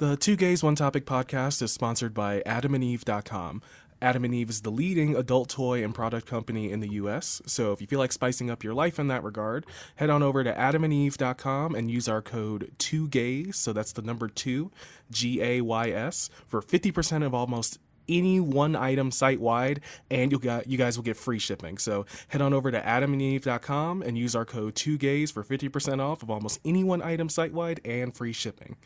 The Two Gays One Topic podcast is sponsored by adamandeve.com. Adam and Eve is the leading adult toy and product company in the US. So if you feel like spicing up your life in that regard, head on over to adamandeve.com and use our code 2GAYS, so that's the number 2, G A Y S, for 50% of almost any one item site wide and you'll got you guys will get free shipping. So head on over to adamandeve.com and use our code 2GAYS for 50% off of almost any one item site wide and free shipping.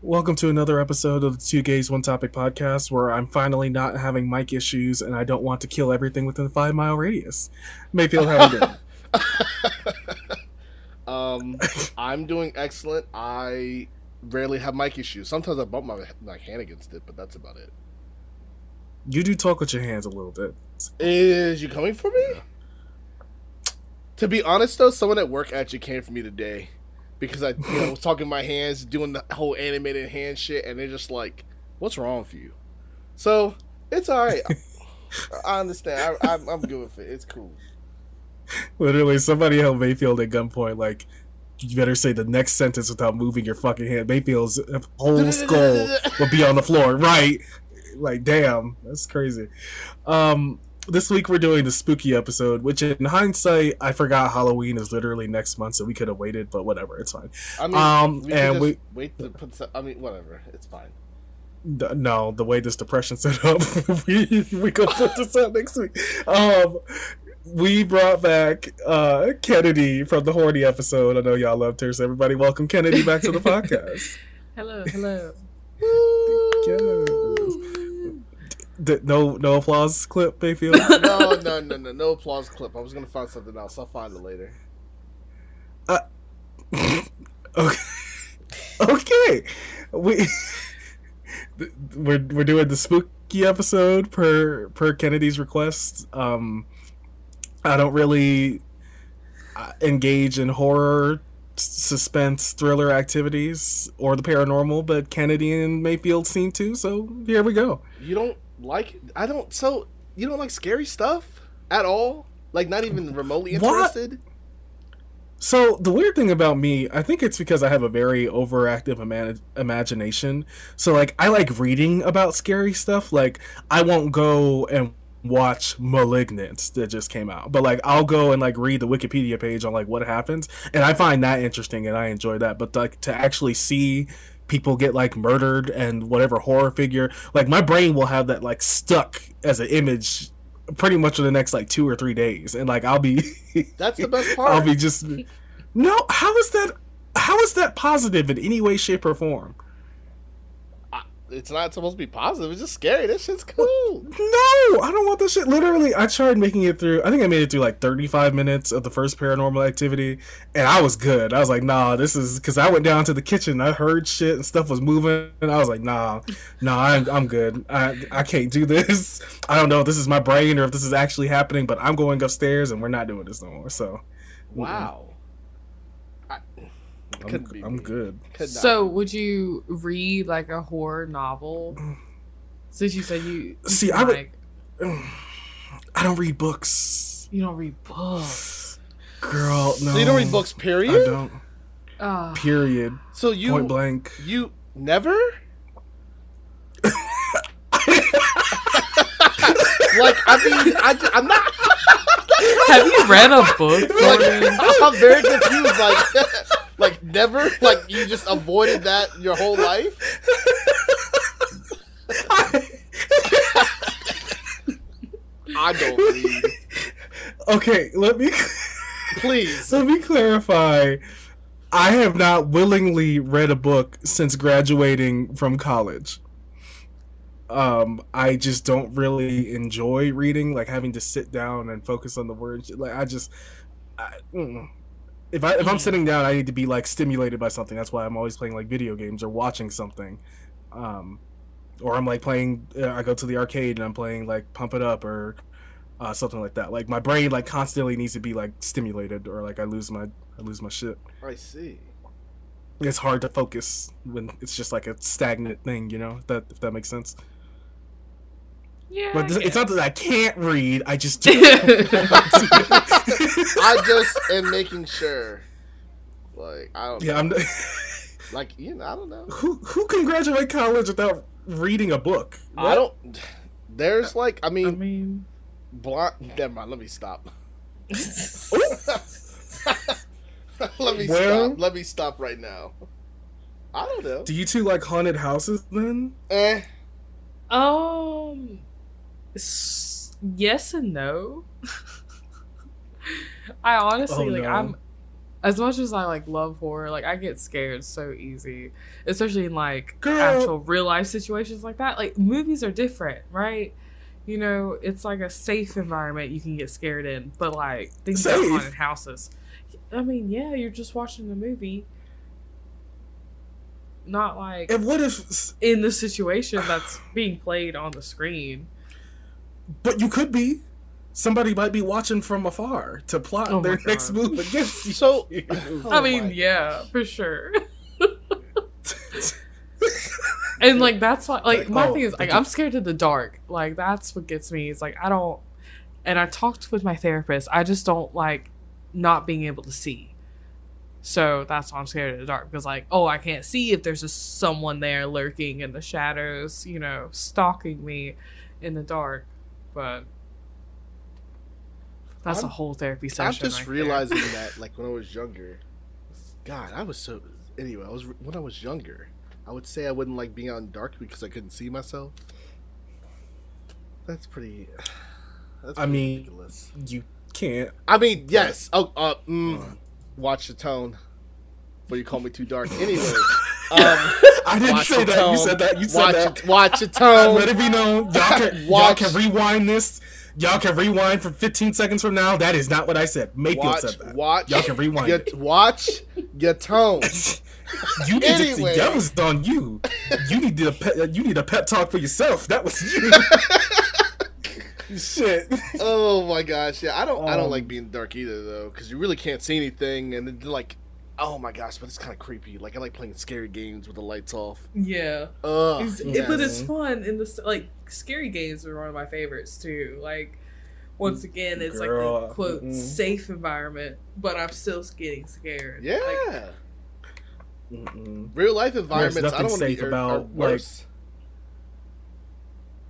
Welcome to another episode of the Two Gays One Topic podcast, where I'm finally not having mic issues and I don't want to kill everything within a five mile radius. Mayfield, how are you doing? um, I'm doing excellent. I rarely have mic issues. Sometimes I bump my my hand against it, but that's about it. You do talk with your hands a little bit. Is you coming for me? To be honest, though, someone at work actually came for me today because I you know, was talking my hands, doing the whole animated hand shit, and they're just like, "What's wrong with you?" So it's all right. I understand. I, I'm, I'm good with it. It's cool. Literally, somebody held Mayfield at gunpoint, like, you better say the next sentence without moving your fucking hand. Mayfield's whole skull will be on the floor, right? Like, damn, that's crazy. Um, this week we're doing the spooky episode, which in hindsight, I forgot Halloween is literally next month, so we could have waited, but whatever, it's fine. I mean, Um, we and and we- we wait to put. Some, I mean, whatever. It's fine. D- No, the way this depression set up, we we could put this out next week. Um, we brought back uh Kennedy from the horny episode. I know y'all loved her, so everybody welcome Kennedy back to the podcast. Hello, hello. Yes. D- no, no applause clip, Mayfield. no, no, no, no, no applause clip. I was gonna find something else. I'll find it later. okay, okay, we we're we're doing the spooky episode per per Kennedy's request. Um, I don't really uh, engage in horror, suspense, thriller activities or the paranormal, but Kennedy and Mayfield seem to. So here we go. You don't like? I don't. So you don't like scary stuff at all? Like not even remotely What? interested? So the weird thing about me, I think it's because I have a very overactive ima- imagination. So like I like reading about scary stuff. Like I won't go and watch Malignant that just came out, but like I'll go and like read the Wikipedia page on like what happens, and I find that interesting and I enjoy that. But like to actually see people get like murdered and whatever horror figure, like my brain will have that like stuck as an image pretty much for the next like two or three days, and like I'll be. That's the best part. I'll be just no. How is that? How is that positive in any way, shape, or form? It's not supposed to be positive. It's just scary. This shit's cool. No, I don't want this shit. Literally, I tried making it through. I think I made it through like 35 minutes of the first paranormal activity, and I was good. I was like, nah, this is because I went down to the kitchen. I heard shit and stuff was moving, and I was like, nah, nah, I'm, I'm good. I I can't do this. I don't know if this is my brain or if this is actually happening, but I'm going upstairs, and we're not doing this no more. So Wow. I, I'm, be I'm good. Could not So, be. would you read like a horror novel? Since you said you See, you I would- like, I don't read books, you don't read books. girl. No, So you don't read books, Period. I don't. Ah, Period. So you Point blank. you never. like I mean, I, ju- I'm not. have you read a book? Jordan? I'm very confused. Like, like never. Like you just avoided that your whole life. I don't read. okay, let me Please. let me clarify. I have not willingly read a book since graduating from college. Um, I just don't really enjoy reading, like having to sit down and focus on the words. Like I just, I, mm. If I if I'm sitting down, I need to be like stimulated by something. That's why I'm always playing like video games or watching something. Um, or I'm like playing. Uh, I go to the arcade and I'm playing like Pump It Up or uh, something like that. Like my brain like constantly needs to be like stimulated, or like I lose my I lose my shit. I see. It's hard to focus when it's just like a stagnant thing, you know. If that if that makes sense. Yeah. But I it's not that I can't read. I just do. I just am making sure. Like I don't. yeah, I'm. Like you know, I don't know. Who who can graduate college without reading a book? I don't. There's like I mean, I mean, blind. Never mind. Let me stop. let me Well- stop. Let me stop right now. I don't know. Do you two like haunted houses then? Eh. um, s- yes and no. I honestly Oh, like no. I'm as much as I like love horror, like I get scared so easy, especially in like Girl. actual real life situations like that. Like movies are different, right? You know, it's like a safe environment you can get scared in, but like things like Safe? haunted houses. I mean, yeah, you're just watching the movie, not like And what if? in the situation that's being played on the screen. But you could be. Somebody might be watching from afar to plot Oh their next move against you. So. I mean, oh yeah, for sure. and like that's why like Like, my oh, thing is like I'm scared of the dark. Like that's what gets me. It's like I don't and I talked with my therapist. I just don't like not being able to see. So that's why I'm scared of the dark because like, oh, I can't see if there's just someone there lurking in the shadows, you know, stalking me in the dark. But that's a I'm- whole therapy session. I'm just right there. realizing that, like when I was younger, God, I was so. Anyway, I was when I was younger. I would say I wouldn't like being out in dark because I couldn't see myself. That's pretty. That's I mean- ridiculous. You can't. I mean, yes. Oh, uh, mm, watch the tone. Before you call me too dark. Anyway, I didn't say that. tone. You said that. You said watch that. It, watch your tone. Let it be known. Y'all can, y'all can rewind this. Y'all can rewind for 15 seconds from now. That is not what I said. Mayfield watch, said that. watch. Y'all can rewind Your, it. watch your tone. You need Anyway. to. That was on you. You need a pep, you need a pep talk for yourself. That was you. Shit. oh my gosh, yeah. I don't. I don't Um, like being dark either though, because you really can't see anything, and then like, oh my gosh, but it's kind of creepy. Like I like playing scary games with the lights off. Yeah. Ugh. It's- yes. it- but it's fun in the like scary games are one of my favorites too. Like once mm, again, it's Girl, like the mm-hmm. quote mm-mm. safe environment, but I'm still getting scared. yeah. Like, Real life environments. I nothing don't want to be safe are, about, are like, worse.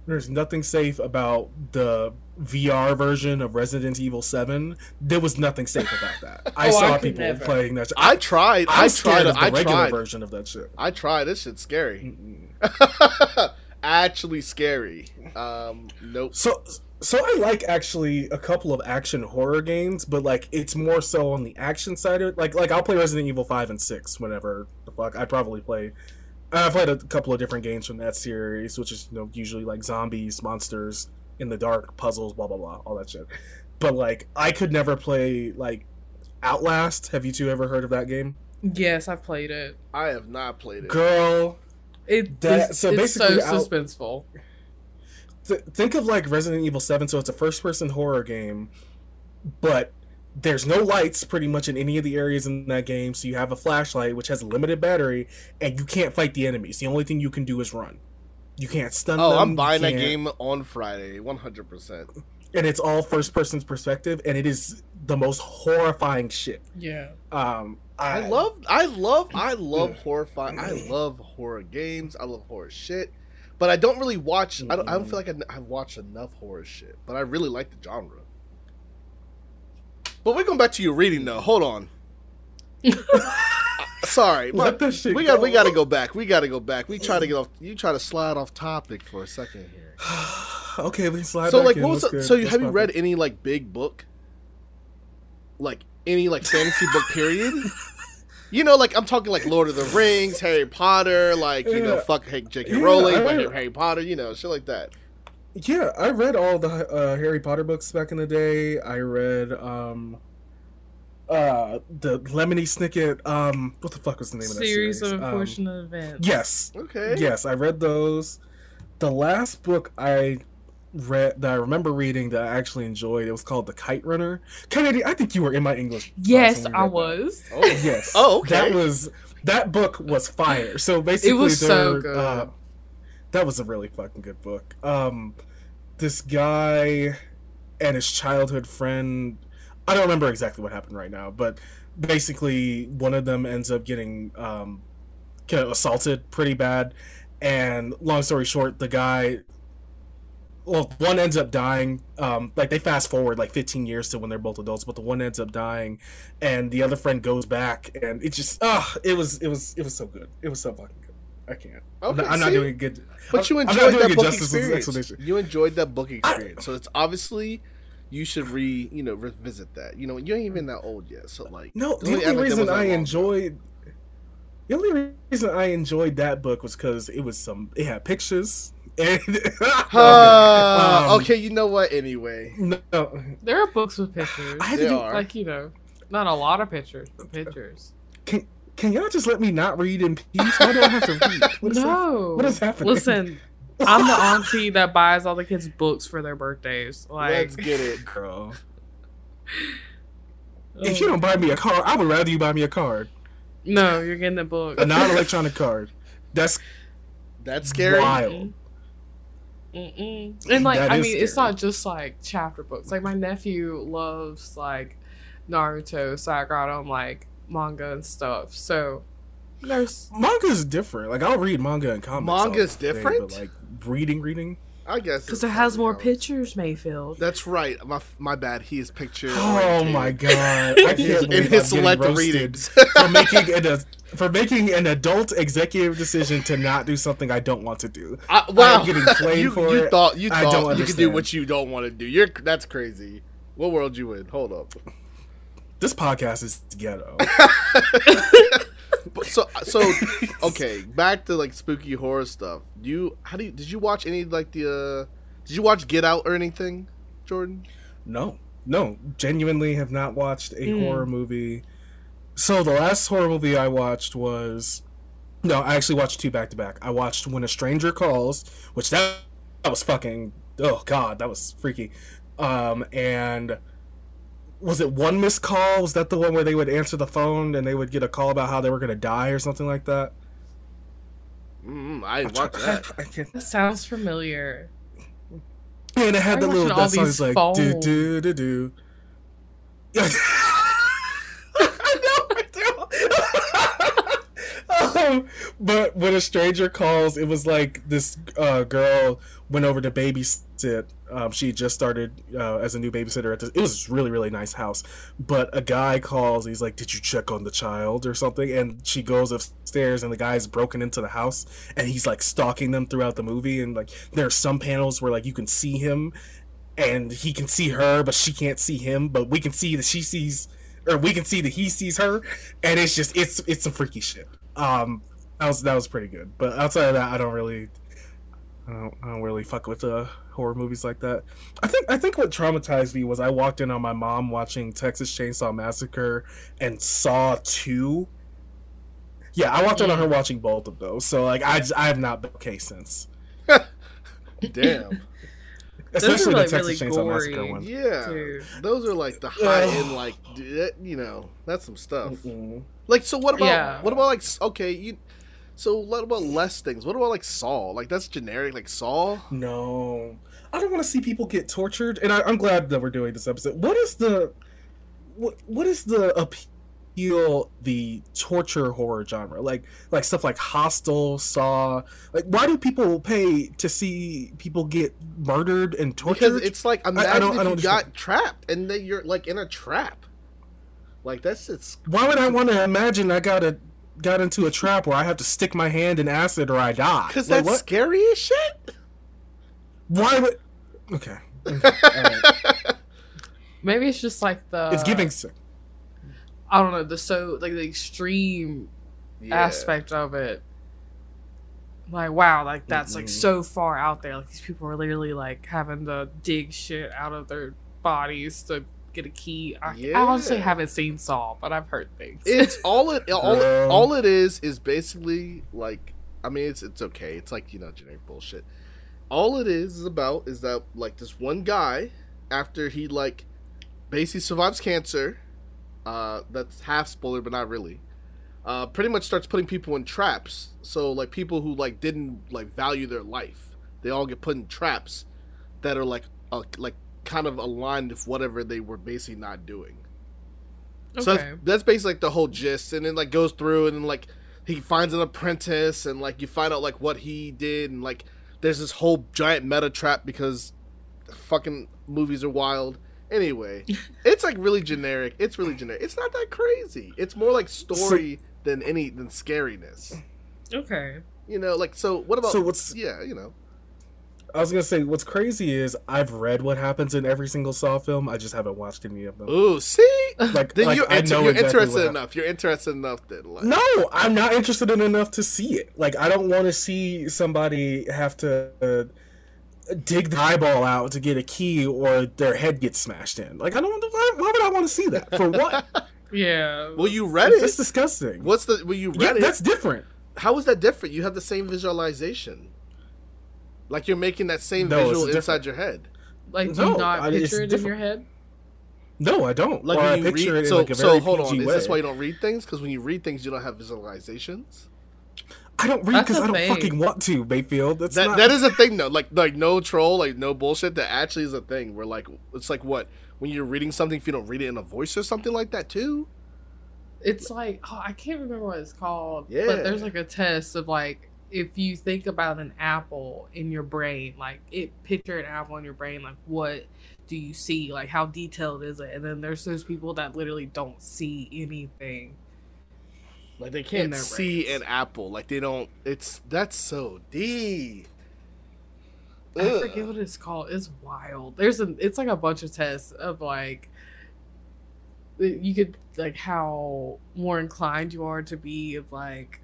There's nothing safe about the VR version of Resident Evil 7. There was nothing safe about that. I Oh, saw could people never. playing that shit. I tried. I'm I tried. of the I regular tried. version of that shit. I tried. This shit's scary. Actually scary. Um. Nope. So, so I like actually a couple of action horror games, but like it's more so on the action side of it. Like, like I'll play Resident Evil five and six whenever the fuck I probably play. I've played a couple of different games from that series, which is you know usually like zombies, monsters in the dark, puzzles, blah blah blah, all that shit. But like I could never play like Outlast. Have you two ever heard of that game? yes, I've played it. I have not played it. Girl, It That- is- so it's basically so Out- suspenseful. th- think of like Resident Evil 7 so it's a first person horror game but there's no lights pretty much in any of the areas in that game so you have a flashlight which has a limited battery and you can't fight the enemies the only thing you can do is run you can't stun Oh, them I'm buying that game on Friday. 100. percent and it's all first person's perspective and it is the most horrifying shit Yeah. um I love, I love, I love Yeah. horrifying. I love horror games. I love horror shit, but I don't really watch. I don't, I don't feel like I, I watch enough horror shit, but I really like the genre. But we're going back to your reading though. Hold on. Sorry, Let that shit we got we got to go back. We got to go back. We try to get off. You try to slide off topic for a second here. okay we slide so back like, in. what was the, so you have you read any like big book? Like any like fantasy book period? You know, like I'm talking like Lord of the Rings, Harry Potter, like you know, fuck hey, J.K. Yeah, Rowling, I Harry Potter, you know, shit like that. Yeah, I read all the uh, Harry Potter books back in the day. I read um uh the Lemony Snicket um what the fuck was the name of that Series series? of Um, unfortunate events. yes. Okay. Yes, I read those. The last book I read that I remember reading that I actually enjoyed, it was called The Kite Runner. Kennedy, I think you were in my English. Yes, when I read that. was. Oh, Yes. Oh, okay. That was that book was fire. So basically, it was so good. Uh, that was a really fucking good book. Um, this guy and his childhood friend. I don't remember exactly what happened right now, but basically one of them ends up getting um, kind of assaulted pretty bad, and long story short, the guy. Well, one ends up dying. Um, like they fast forward like 15 years to when they're both adults, but the one ends up dying, and the other friend goes back, and it just ah, it was it was it was so good. It was so fucking. I can't. I'm Okay, not, I'm not see? doing good. But you I'm- I'm enjoyed not that book justice with this experience. You enjoyed that book experience, so it's obviously you should re you know revisit that. You know you ain't even that old yet, so like No, don't the act only reason I long ago. enjoyed the only reason I enjoyed that book was because it was some it had pictures and Uh, Um, okay, you know what? Anyway, no, There are books with pictures. I had They to do, are. Like, you know, not a lot of pictures, but pictures. can can y'all just let me not read in peace? Why do I have to read? What is that? no. What is happening? Listen, I'm the auntie that buys all the kids books for their birthdays. Like, let's get it. girl. If you don't buy me a card, I would rather you buy me a card, no, you're getting the book. a non-electronic card. That's That's scary. wild. Mm-mm. And like, That I is mean, it's not just like chapter books. Like my nephew loves like Naruto, so I got him like manga and stuff. So there's is different. Like I'll read manga and comics. all Manga's day, different? but like reading, reading. I guess because it has more probably pictures, Mayfield. That's right. My my bad. He is picture. Oh oriented. my god! I In his, can't in believe his select readings. for making an for making an adult executive decision to not do something I don't want to do. I, wow, getting played you, for you it. thought you I thought don't you could do what you don't want to do. You're that's crazy. What world you in? Hold up. This podcast is ghetto. But so so okay, back to like spooky horror stuff. You how do you did you watch any like the uh did you watch Get Out or anything, Jordan? No, no, genuinely have not watched a Mm. horror movie. So the last horror movie I watched was no, I actually watched two back to back. I watched When a Stranger Calls, which that, that was fucking oh god, that was freaky. Um, and was it one missed call? Was that the one where they would answer the phone and they would get a call about how they were gonna die or something like that? Mm, I I'm didn't that. I can't. That sounds familiar. And it had the little that song these like do phones. do do do. I know, do. um, but when a stranger calls, it was like this uh, girl went over to babysit. Um, she just started uh, as a new babysitter at this. It was really really nice house, but a guy calls. He's like, "Did you check on the child or something?" And she goes upstairs, and the guy's broken into the house, and he's like stalking them throughout the movie. And like, there are some panels where like you can see him, and he can see her, but she can't see him. But we can see that she sees, or we can see that he sees her, and it's just it's it's some freaky shit. Um, that was that was pretty good. But outside of that, I don't really, I don't, I don't really fuck with uh, horror movies like that. I think I think what traumatized me was I walked in on my mom watching Texas Chainsaw Massacre and Saw Two. Yeah, I walked in on her watching both of those. So like I just, I have not been okay since. Damn. Those are, Especially like, the Texas really Chainsaw Massacre gory. one. Yeah. Dude. Those are like the high end like you know, that's some stuff. Mm-mm. Like so what about Yeah. what about like okay, you so what about less things? What about like Saw? Like that's generic like Saw? No, I don't want to see people get tortured, and I, I'm glad that we're doing this episode. What is the what what is the appeal the torture horror genre like like stuff like Hostel, Saw? Like, why do people pay to see people get murdered and tortured? Because it's like imagine I don't- if I don't you understand. got trapped and then you're like in a trap. Like that's it's why would I want to imagine I got a got into a trap where I have to stick my hand in acid or I die? because Like, that's what? scary as shit. Why would? Okay, Okay, all right. Maybe it's just like the it's giving. sick. I don't know the so like the extreme Yeah. aspect of it. Like wow, like that's like Mhm. so far out there. Like these people are literally like having to dig shit out of their bodies to get a key. I, I honestly haven't seen Saw, but I've heard things. It's all it all, it Girl. all it is is basically like I mean it's it's okay. It's like, you know, generic bullshit. All it is is about is that like this one guy after he like basically survives cancer, uh that's half spoiler but not really. Uh pretty much starts putting people in traps. So like people who like didn't like value their life, they all get put in traps that are like uh, like kind of aligned with whatever they were basically not doing. So Okay. that's, that's basically like the whole gist, and then like goes through, and then like he finds an apprentice, and like you find out like what he did, and like there's this whole giant meta trap because fucking movies are wild. Anyway, it's like really generic. It's really generic. It's not that crazy. It's more like story than any than scariness. Okay. You know, like so. What about? So what's- yeah, you know. I was gonna say what's crazy is I've read what happens in every single Saw film. I just haven't watched any of them. Ooh, see, Like, then like, you're, I inter- know you're exactly interested enough. You're interested enough then. Like, No, I'm not interested in enough to see it. Like, I don't want to see somebody have to uh, dig the eyeball out to get a key or their head gets smashed in. Like, I don't. want to- Why, why would I want to see that? For what? Yeah. well, you read It's it. It's disgusting. What's the? Well, you Yeah, read it. that's different. How is that different? You have the same visualization. Like you're making that same No, it's visual different. inside your head. like, do No, you not I- picture it in your head? No, I don't. Like or I when you picture read. it in So, like a so very hold on. PG Is way. this why you don't read things? Because when you read things, you don't have visualizations. I don't read because I don't thing. fucking want to, Mayfield. That's That not. that is a thing though. Like like no troll, like no bullshit. That actually is a thing. Where like it's like what when you're reading something, if you don't read it in a voice or something like that too. It's like oh, I can't remember what it's called. Yeah. But there's like a test of like if you think about an apple in your brain, like it picture an apple in your brain, like what do you see? Like how detailed is it? And then there's those people that literally don't see anything. Like they can't see brains. an apple. Like they don't. It's that's so deep. I forget what it's called. It's wild. There's a it's like a bunch of tests of like you could like how more inclined you are to be of like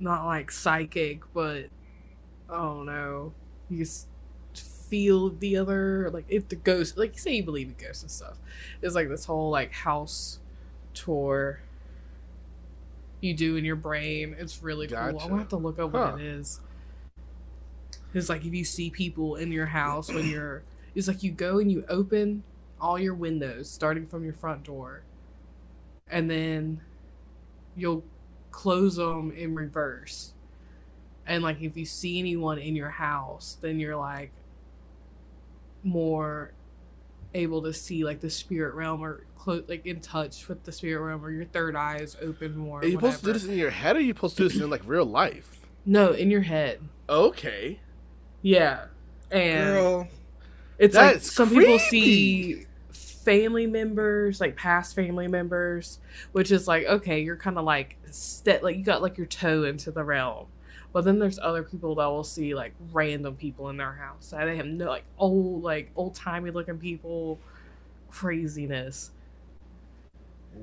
not like psychic, but I don't know. You just feel the other like if the ghost like you say you believe in ghosts and stuff. It's like this whole like house tour you do in your brain. It's really cool. I'm Gotcha. gonna have to look up Huh. what it is. It's like if you see people in your house when you're it's like you go and you open all your windows starting from your front door and then you'll close them in reverse. And like if you see anyone in your house, then you're like more able to see like the spirit realm or close like in touch with the spirit realm or your third eye is open more. Are you supposed to do this in your head, or are you supposed to do this in like real life? No, in your head. Okay. Yeah. And Girl, It's like That's some people see family members, like past family members, which is like okay, you're kind of like ste- like you got like your toe into the realm. But then there's other people that will see like random people in their house. They have no like old like old timey looking people, craziness.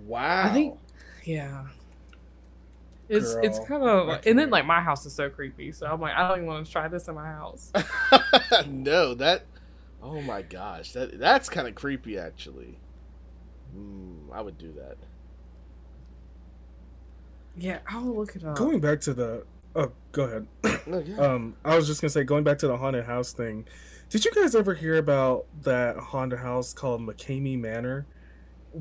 Wow. I think yeah. It's it's kind of and then like my house is so creepy, so I'm like I don't even want to try this in my house. no, that. Oh my gosh, that that's kind of creepy, actually. Mm, I would do that. Yeah, I'll look it up. going back to the. Oh, go ahead. No, yeah. Um, I was just gonna say, going back to the haunted house thing. Did you guys ever hear about that haunted house called McKamey Manor,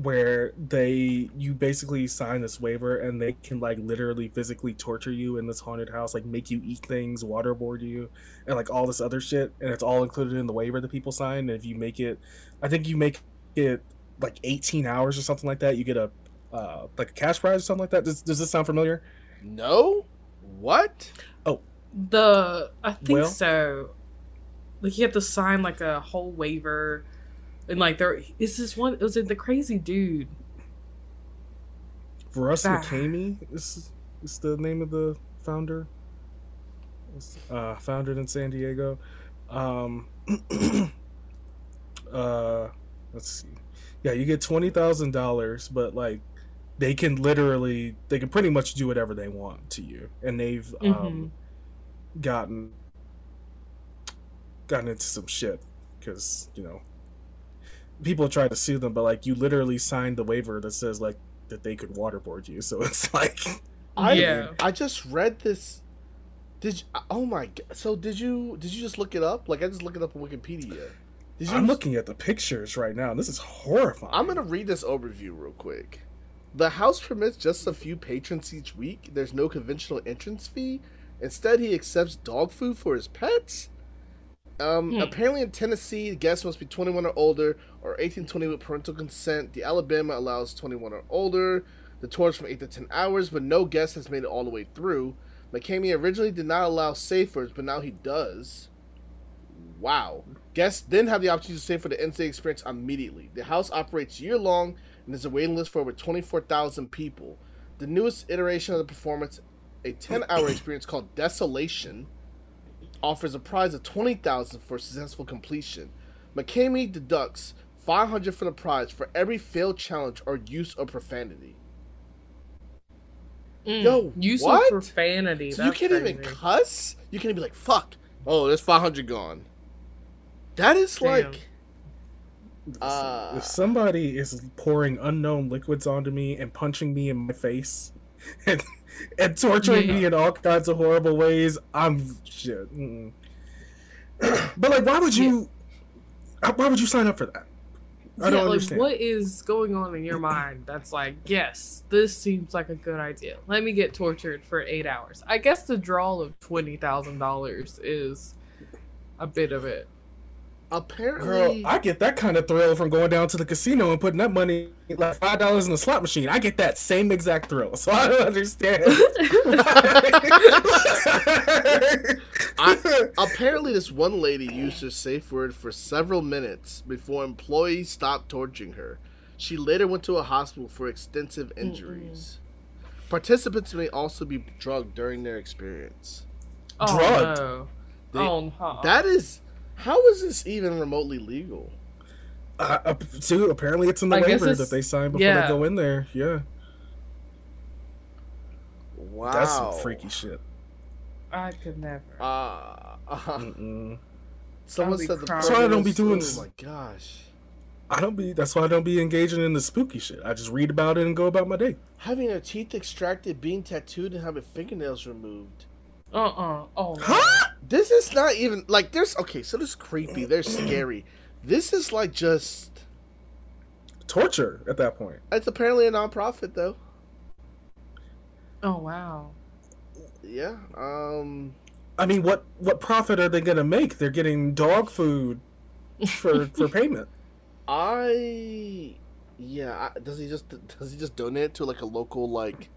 where they you basically sign this waiver and they can like literally physically torture you in this haunted house, like make you eat things, waterboard you, and like all this other shit, and it's all included in the waiver that people sign. And if you make it, I think you make it like 18 hours or something like that, you get a uh, like a cash prize or something like that. Does, does this sound familiar? no. What? Oh the I think Well- so. Like you have to sign like a whole waiver, and like there is this one. Was it the crazy dude? Russ Ah. McKamey is, is the name of the founder. Uh, founded in San Diego. Um, uh, let's see. Yeah, you get twenty thousand dollars, but like they can literally, they can pretty much do whatever they want to you, and they've um, gotten gotten into some shit because you know people try to sue them, but like you literally signed the waiver that says like that they could waterboard you. So it's like I Yeah. I just read this. Did you, oh my god? So did you did you just look it up? Like I just look it up on Wikipedia. Did you? I'm looking at the pictures right now. This is horrifying. I'm gonna read this overview real quick. The house permits just a few patrons each week. There's no conventional entrance fee. Instead, he accepts dog food for his pets. Um, Hmm. Apparently, in Tennessee, guests must be 21 or older or 18 20 with parental consent. The Alabama allows 21 or older. The tour is from 8 to 10 hours, but no guest has made it all the way through. McKamey originally did not allow safe words, but now he does. Wow. Guests then have the opportunity to stay for the in-stay experience immediately. The house operates year-long, and there's a waiting list for over 24,000 people. The newest iteration of the performance, a 10-hour experience called Desolation, offers a prize of 20000 for successful completion. McKamey deducts 500 for the prize for every failed challenge or use of profanity. Mm. Yo, use what? of profanity. So you can't even cuss? You can't even be like, fuck. Oh, there's 500 gone. That is Damn. like. Uh, if somebody is pouring unknown liquids onto me and punching me in my face and, and torturing me in all kinds of horrible ways, I'm shit. but like, why would you? uh, Why would you sign up for that? I yeah, don't like, understand. What is going on in your mind that's like, yes, this seems like a good idea. Let me get tortured for eight hours. I guess the draw of twenty thousand dollars is a bit of it. Girl, apparently. I get that kind of thrill from going down to the casino and putting that money, like five dollars in the slot machine. I get that same exact thrill, so I don't understand. I- apparently, this one lady used her safe word for several minutes before employees stopped torturing her. She later went to a hospital for extensive injuries. Participants may also be drugged during their experience. oh Drugged. no! They- oh no! That is. How is this even remotely legal? Uh, uh, too, apparently it's in the I waiver that they sign before yeah. they go in there. Yeah, Wow. that's some freaky shit. I could never. Uh, uh, someone said the crying. That's why I don't be was- doing oh my gosh. I don't be. That's why I don't be engaging in the spooky shit. I just read about it and go about my day. Having her teeth extracted, being tattooed, and having fingernails removed. Uh uh Oh. Huh? This is not even like there's okay, so this is creepy, they're scary. This is like just Torture at that point. it's apparently a nonprofit though. Oh wow. Yeah. Um I mean, what what profit are they gonna make? They're getting dog food for for payment. I yeah, I, does he just does he just donate it to like a local like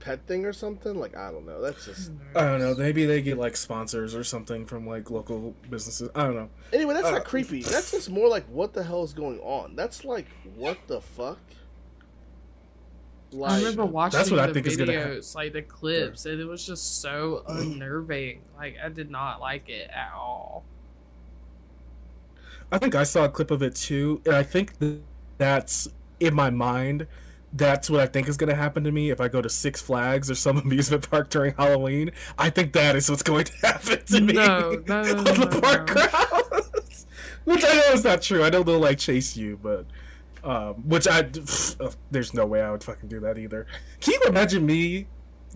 pet thing or something? Like I don't know. That's just I don't know. Maybe they get like sponsors or something from like local businesses. I don't know. Anyway, that's Uh, not creepy. That's just more like what the hell is going on? That's like what the fuck? I remember watching That's what I the think is gonna videos, like the clips, and it was just so unnerving. Like I did not like it at all. I think I saw a clip of it too, and I think that's in my mind. That's what I think is going to happen to me if I go to Six Flags or some amusement park during Halloween. I think that is what's going to happen to me. No, no, no, on the park grounds. Which I know is not true. I know they'll like chase you, but um, which I pff, there's no way I would fucking do that either. Can you imagine me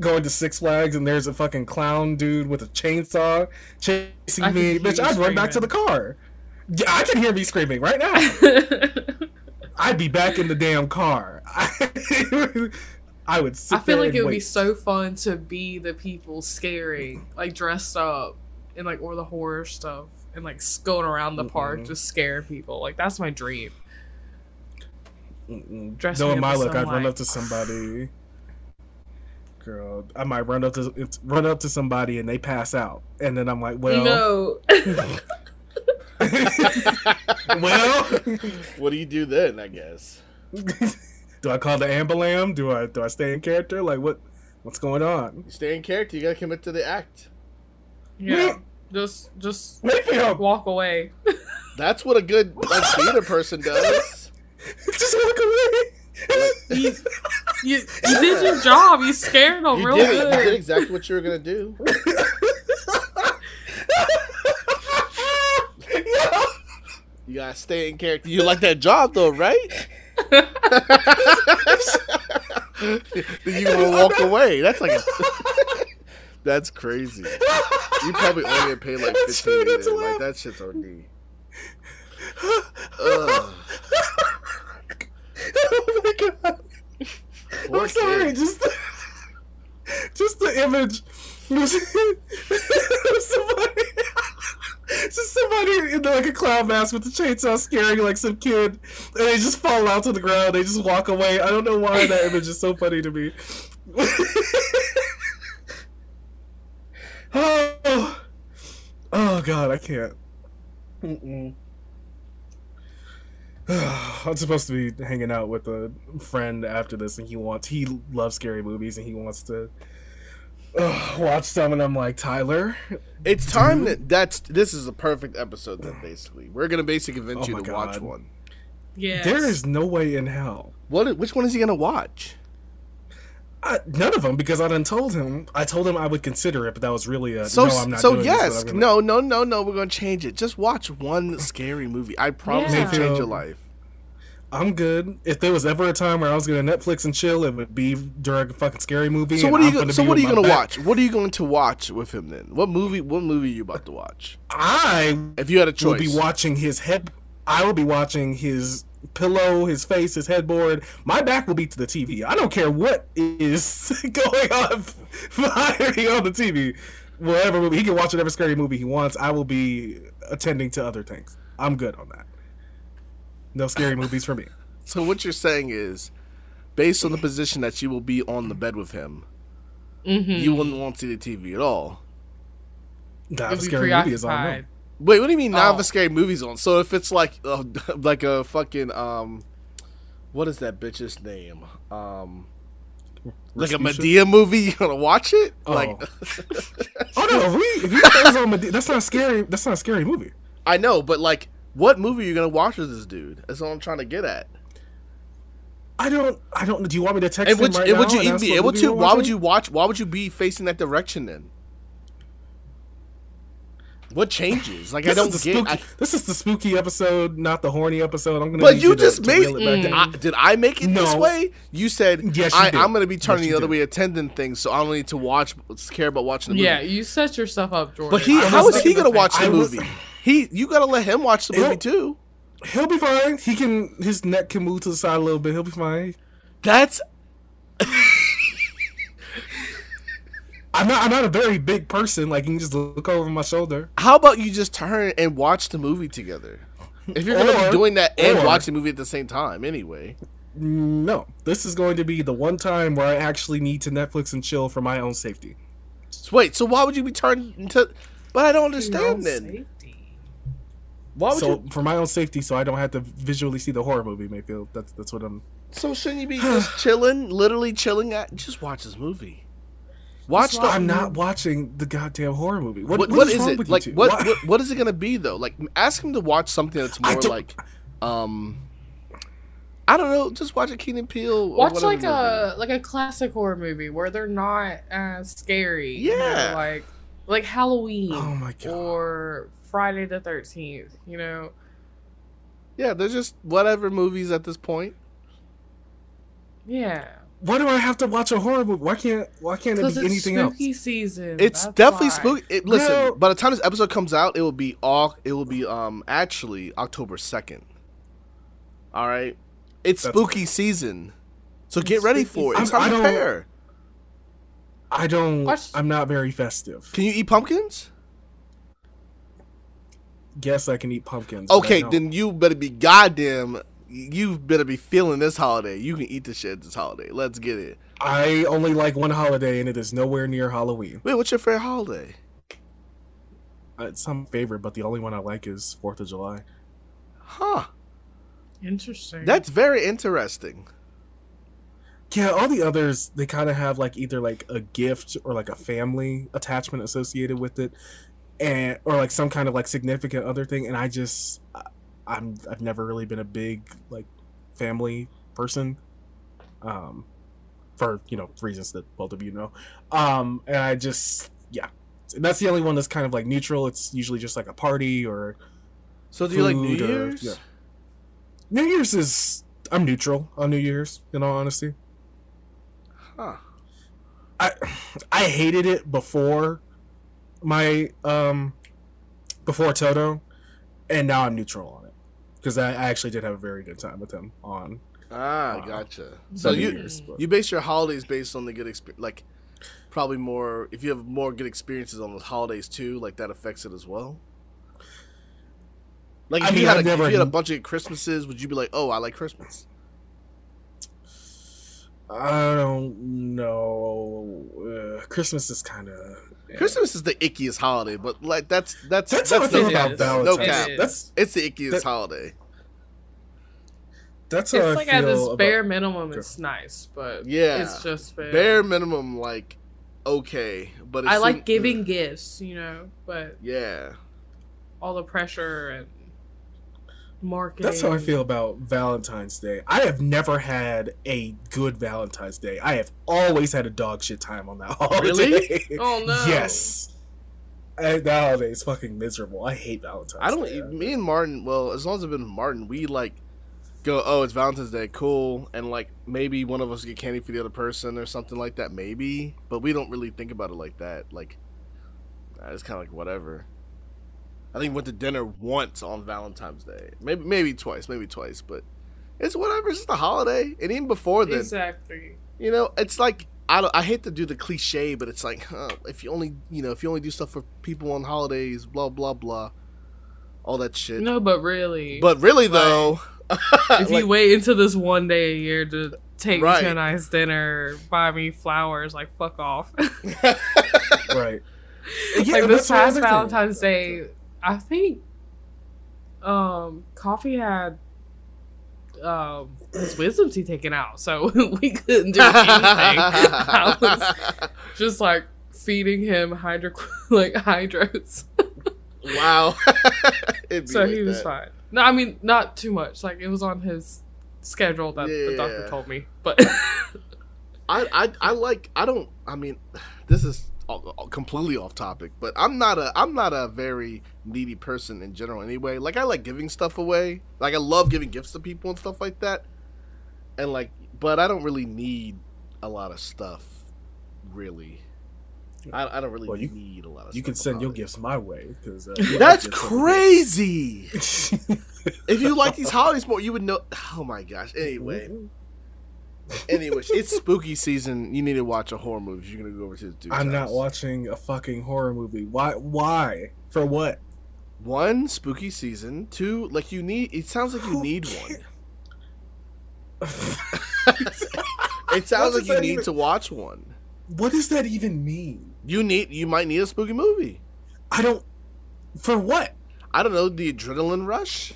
going to Six Flags and there's a fucking clown dude with a chainsaw chasing me? Bitch, I'd run back to the car. Yeah, I can hear me screaming right now. I'd be back in the damn car. I would I feel like it would be so fun to be the people scaring, like dressed up in like or the horror stuff and like going around the park Mm-mm. just scaring people. Like that's my dream. Mm-mm. Dress Knowing my luck, I'd run up to somebody. Girl, I might run up to run up to somebody and they pass out, and then I'm like, well, no. well, what do you do then, I guess? do I call the ambulam? Do I do I stay in character? Like what what's going on? You stay in character, you gotta commit to the act. yeah. Just just Wake me up! walk away. That's what a good like theater person does. Just walk away. You, you, you did your job. You scared them You real did it. You did exactly what you were gonna do. You gotta stay in character. You like that job though, right? then you gonna walk away. That's like a, That's crazy. You probably only get paid like fifteen funny a to. Like that shit's OD. Oh my god. Poor I'm sorry, kid. just just the image. somebody just somebody in like a clown mask with a chainsaw scaring like some kid, and they just fall out to the ground. They just walk away. I don't know why that image is so funny to me. oh, oh God, I can't. Mm-mm. I'm supposed to be hanging out with a friend after this, and he wants he loves scary movies, and he wants to watch some, and I'm like, Tyler, It's time that that's this is a perfect episode. Then basically, we're gonna basically convince Oh you my to watch one. Yeah. there is no way in hell. What? Which one is he gonna watch? I, none of them because I done told him. I told him I would consider it, but that was really a So no. I'm not so doing this, yes, I'm gonna- no no no no. We're gonna change it. Just watch one scary movie. I promise Yeah. it'll change your life. I'm good. If there was ever a time where I was gonna Netflix and chill, it would be during a fucking scary movie. So what are you? Gonna So what are you gonna watch? What are you going to watch with him then? What movie? What movie are you about to watch? I If you had a will choice, be watching his head. I will be watching his pillow, his face, his headboard. My back will be to the TV. I don't care what is going on firing on the TV. Whatever movie he can watch whatever scary movie he wants. I will be attending to other things. I'm good on that. No scary movies for me. So what you're saying is, based on the position that you will be on the bed with him, Mm-hmm. you wouldn't want to see the TV at all. Nah, You'll if a scary movie is on. No. Wait, what do you mean? Now Oh. the scary movies on. So if it's like, uh, like a fucking um, what is that bitch's name? Um, like a Rasputia? Madea movie, you gonna watch it? Oh. Like, Oh no, if we if you put those on Medi- that's not a scary. That's not a scary movie. I know, but like, what movie are you gonna watch with this dude? That's what I'm trying to get at. I don't. I don't. Do you want me to text And him would, right and would now you even be able to? we're Why would you watch? Why would you be facing that direction then? What changes? Like I don't get. spooky. I, this is the spooky episode, not the horny episode. I'm gonna. but need you just to made. reel it back mm. Did. I, did I make it this way? You said Yes, you I, I'm going to be turning Yes, the other did. way, attending things, so I don't need to watch, care about watching the movie. Yeah, you set yourself up, Jordan. But he, I how was is he gonna watch the I was- movie? He, you gotta let him watch the movie He'll- too. He'll be fine. He can. His neck can move to the side a little bit. He'll be fine. That's I'm not. I'm not a very big person. Like you can just look over my shoulder. how about you just turn and watch the movie together? If you're gonna Or- be doing that and or- watch the movie at the same time, anyway. No, this is going to be the one time where I actually need to Netflix and chill for my own safety. Wait, so why would you be turning to? But I don't understand then. safety. Why would so you? for my own safety, so I don't have to visually see the horror movie. Mayfield. That's that's what I'm. So shouldn't you be just chilling, literally chilling at? Just watch this movie. Watch the. I'm not watching the goddamn horror movie. What, What, what what is, is wrong it with like? What, what what is it gonna be though? Like, ask him to watch something that's more like, um, I don't know. Just watch a Keenan Peele. Watch whatever like movie. a like a classic horror movie where they're not as scary. you know, Yeah. like like Halloween Oh my God. or Friday the Thirteenth. You know, Yeah, they're just whatever movies at this point. yeah. Why do I have to watch a horror movie? Why can't Why can't it be it's anything else? spooky season. It's that's definitely why. spooky. It, listen, No. by the time this episode comes out, it will be all. It will be um actually October second. All right, it's That's spooky season, so get ready for it. It's season. time I to don't- prepare. I don't. Watch- I'm not very festive. Can you eat pumpkins? Guess I can eat pumpkins. Okay, then you better be goddamn. You better be feeling this holiday. You can eat the shit this holiday. Let's get it. I only like one holiday, and it is nowhere near Halloween. Wait, what's your favorite holiday? Uh, It's some favorite, but the only one I like is Fourth of July. Huh. Interesting. That's very interesting. Yeah, all the others they kind of have like either like a gift or like a family attachment associated with it, and or like some kind of like significant other thing. And I just, I'm I've never really been a big like family person, um, for you know reasons that both of you know. Um, and I just yeah, that's the only one that's kind of like neutral. It's usually just like a party or So do you like New or- Year's? yeah. New Year's is I'm neutral on New Year's. In all honesty. Huh. I I hated it before my um before Toto, and now I'm neutral on it because I, I actually did have a very good time with him on Ah, Wow. gotcha. So you Year's. you base your holidays based on the good experience, like probably more. If you have more good experiences on those holidays too, like that affects it as well. Like if I you had, a, if you had a bunch of Christmases, would you be like, "Oh, I like Christmas"? I don't know. Uh, Christmas is kind of Christmas is the ickiest holiday, but like that's that's That's how I no feel about is. Valentine's. No cap. It is. That's It's the ickiest That- holiday. that's how It's I like feel at its about- bare minimum, it's nice, but Yeah. it's just bare. Bare minimum, like okay, but I like soon- giving gifts, you know, but Yeah, all the pressure and marketing. That's how I feel about Valentine's Day. I have never had a good Valentine's Day. I have always had a dog shit time on that holiday. Really? Oh no. Yes. I, that holiday is fucking miserable. I hate Valentine's I don't. Day. Me and Martin. Well, as long as I've been with Martin, we like go. Oh, it's Valentine's Day, cool, and like maybe one of us get candy for the other person or something like that, maybe. But we don't really think about it like that. Like, it's kind of like whatever. I think we went to dinner once on Valentine's Day, maybe maybe twice, maybe twice, but it's whatever. It's just a holiday, and even before then, Exactly. you know, it's like I don't, I hate to do the cliche, but it's like huh, if you only you know if you only do stuff for people on holidays, blah blah blah, all that shit. No, but really, But really though, if you like, wait until this one day a year to take me to a nice dinner, buy me flowers, like fuck off. right. like this past other thing. Valentine's Day, I think um Coffee had um his wisdom teeth taken out, so we couldn't do anything. I was just like feeding him hydro like hydros. wow. So like he was that. fine. No, I mean not too much. Like it was on his schedule that the doctor told me. But I, I I like I don't I mean this is completely off topic but I'm not a I'm not a very needy person in general anyway. Like I like giving stuff away. Like I love giving gifts to people and stuff like that. And like but I don't really need a lot of stuff really. I, I don't really Well, you- need a lot of You can send your holidays. gifts my way because uh, that's crazy crazy. if you like these holidays more you would know oh my gosh anyway anyways it's spooky season you need to watch a horror movie you're gonna go over to this dude's I'm not watching a fucking horror movie. Why? Why? For what? one spooky season two like you need it sounds like you Who need one it sounds like you need even- to watch one What does that even mean? you need you might need a spooky movie I don't. For what? i don't know the adrenaline rush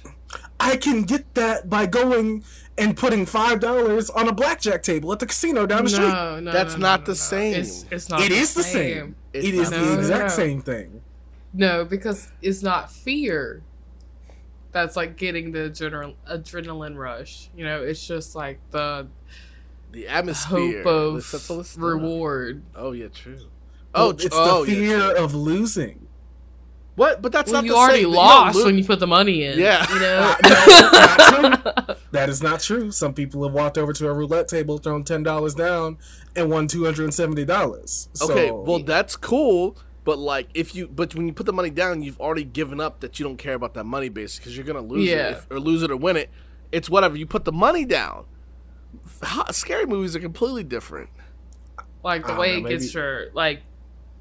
I can get that by going and putting five dollars on a blackjack table at the casino down the street. no, no, That's no, not no, the no. same. It's, it's not. It is the same. It's It is the the exact same. same thing. No, because it's not fear. That's like getting the adrenal- adrenaline rush. You know, it's just like the the atmosphere hope the sense of stuff. reward. oh yeah true Oh, it's oh, the fear true. of losing. What but that's Well, not you the already same. You don't lost when you put the money in. Yeah. you know. That is not true. Some people have walked over to a roulette table, thrown ten dollars down, and won two hundred and seventy dollars. Okay, well that's cool, but like if you but when you put the money down, you've already given up that you don't care about that money base because you're gonna lose Yeah. it if, or lose it or win it. It's whatever. You put the money down. Ho- Scary movies are completely different. like the way know, it gets maybe- your like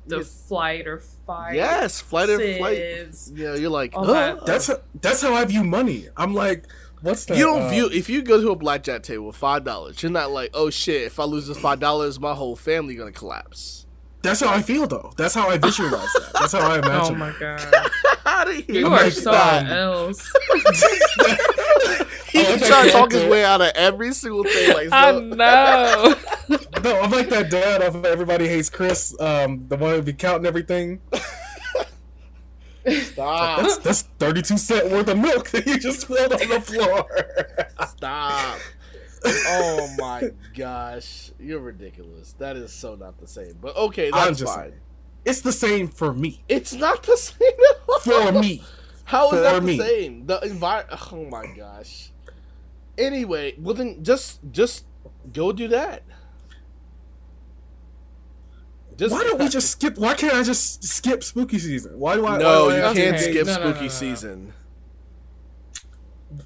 the Yeah. flight or fight. yes, flight or flight. Yeah, you're like All that. That's how, that's how I view money. I'm like, what's that? you don't uh, view if you go to a blackjack table with five dollars, you're not like, oh shit, if I lose this five dollars, my whole family gonna collapse. That's how I feel though. That's how I visualize that. That's how I imagine. Oh my god. Out of here. You I'm are like, something um, else. He Oh, was okay, trying to talk his way out of every single thing. Like, I know. No, I'm like that dad off of Everybody Hates Chris, um, the one who be counting everything. stop. That's that's 32 cent worth of milk that you just spilled on the floor. Stop. oh my gosh. You're ridiculous. That is so not the same. But okay, I'm that's just fine. It's the same for me. It's not the same at all. For me. How is for that me. the same? The environment. Oh my gosh. Anyway, well then just just go do that. Just Why don't we just skip? Why can't I just skip spooky season? Why do I? No, why do you I have can't Okay, skip no, no, spooky no, no, no. season.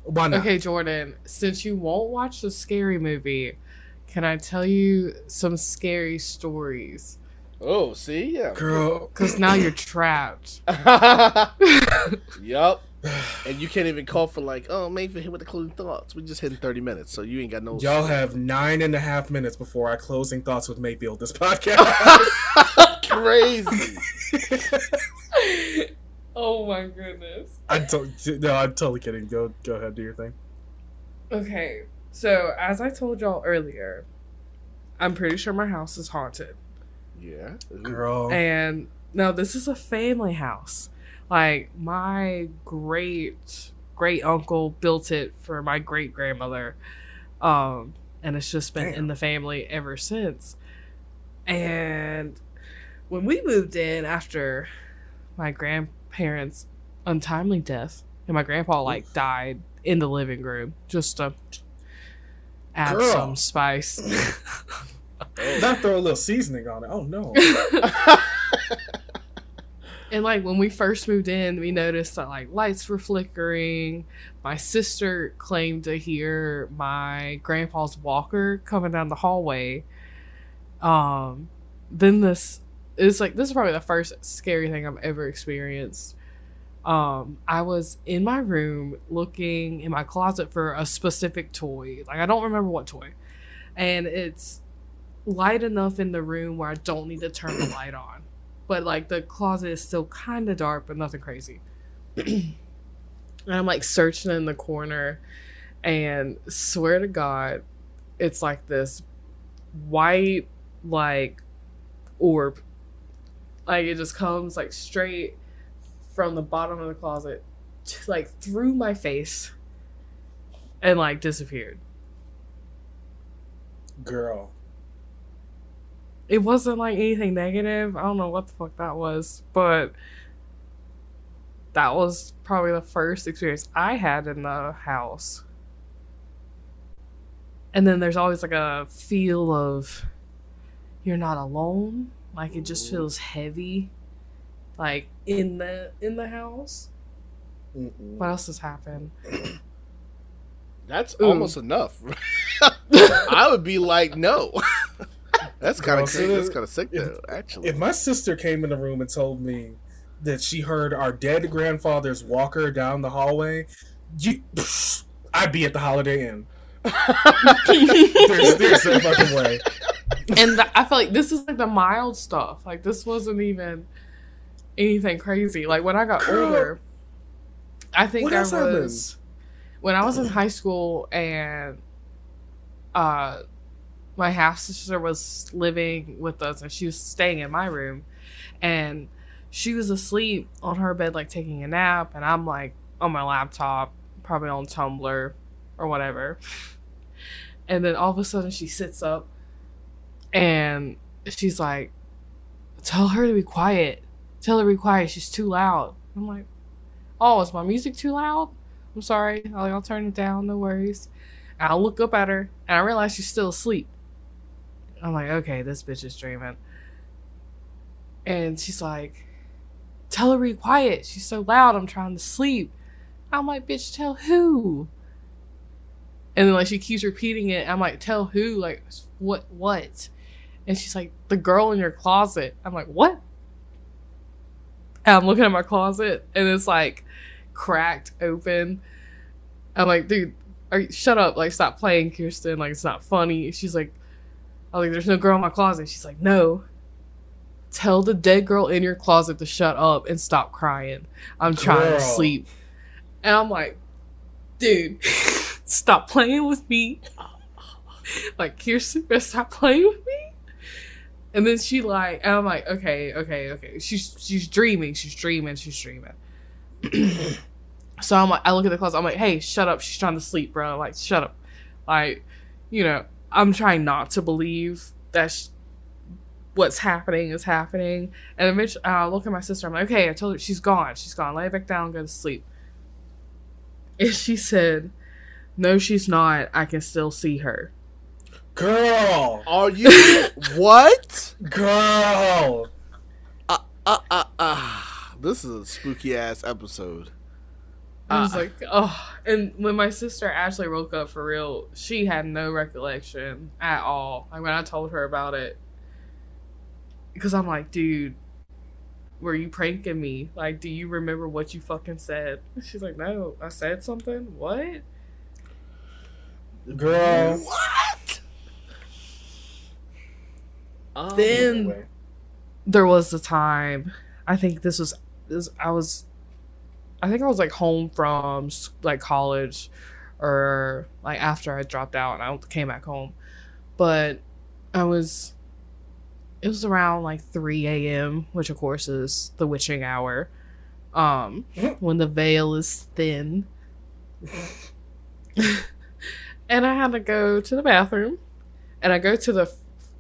Why not? Okay, Jordan, since you won't watch the scary movie, can I tell you some scary stories? Oh, see, yeah. Girl, Because now you're trapped. yup. And you can't even call for like, oh, Mayfield hit with the closing thoughts. We just hit in thirty minutes, so you ain't got no. Y'all have nine and a half minutes before our closing thoughts with Mayfield this podcast. crazy. oh my goodness. I'm to- no, I'm totally kidding. Go go ahead, do your thing. Okay, so as I told y'all earlier, I'm pretty sure my house is haunted. Yeah, Girl. And now this is a family house. Like my great great uncle built it for my great grandmother. Um and it's just been Damn. in the family ever since. And when we moved in after my grandparents' untimely death, and my grandpa like died in the living room just to add Girl. some spice. Not throw a little seasoning on it. Oh no. And like when we first moved in, we noticed that like lights were flickering. My sister claimed to hear my grandpa's walker coming down the hallway. Um, then this it's like this is probably the first scary thing I've ever experienced. Um, I was in my room looking in my closet for a specific toy. Like I don't remember what toy, and it's light enough in the room where I don't need to turn the light on but like the closet is still kind of dark, but nothing crazy. and I'm like searching in the corner, and swear to God, it's like this white like orb, like it just comes like straight from the bottom of the closet, to, like through my face, and like disappeared. Girl. It wasn't like anything negative. I don't know what the fuck that was, but that was probably the first experience I had in the house. And then there's always like a feel of you're not alone. Like it just feels heavy like in the in the house. Mm-mm. What else has happened? That's Ooh. almost enough. I would be like, no. That's kind of so crazy. That's kind of sick, if- though. Actually, If my sister came in the room and told me that she heard our dead grandfather's walker down the hallway, you, I'd be at the Holiday Inn. There's, there's no fucking way. and th- I feel like this is like the mild stuff. Like this wasn't even anything crazy. Like when I got Girl. older, I think What I else was when I was in high school and uh my half sister was living with us and she was staying in my room and she was asleep on her bed like taking a nap and I'm like on my laptop, probably on Tumblr or whatever. And then all of a sudden she sits up and she's like, Tell her to be quiet. Tell her to be quiet. She's too loud. I'm like, Oh, is my music too loud? I'm sorry. I'll, I'll turn it down. No worries. And I look up at her and I realize she's still asleep. I'm like, okay, this bitch is dreaming. And she's like, Tell her to be quiet. She's so loud. I'm trying to sleep. I'm like, bitch, tell who? And then like she keeps repeating it. I'm like, tell who? Like what what? And she's like, the girl in your closet. I'm like, what? And I'm looking at my closet and it's like cracked open. I'm like, dude, are you, shut up. Like, stop playing, Kirsten. Like, it's not funny. She's like, I was like, there's no girl in my closet. She's like, no. Tell the dead girl in your closet to shut up and stop crying. I'm trying Girl. to sleep. And I'm like, dude, stop playing with me. Like, Kirsten, stop playing with me. And then she like, and I'm like, okay, okay, okay. She's she's dreaming, she's dreaming, she's dreaming. so I'm like, I look at the closet. I'm like, hey, shut up. She's trying to sleep, bro. Like, shut up. Like, you know, I'm trying not to believe that sh- what's happening is happening. And eventually, I look at my sister. I'm like, okay, I told her she's gone. She's gone. Lay back down, go to sleep. And she said, no, she's not. I can still see her. Girl, are you what? girl. Uh, uh, uh, uh. This is a spooky ass episode. I was Ah. like, oh. And when my sister actually woke up for real, she had no recollection at all. Like when I told her about it, because I'm like, dude, were you pranking me? Like, do you remember what you fucking said? She's like, no, I said something. What? Girl. What? Um, Then there was the time. I think this was this. I was. I think I was like home from like college, or like after I dropped out and I came back home, but I was. It was around like three a.m., which of course is the witching hour, um, when the veil is thin. and I had to go to the bathroom, and I go to the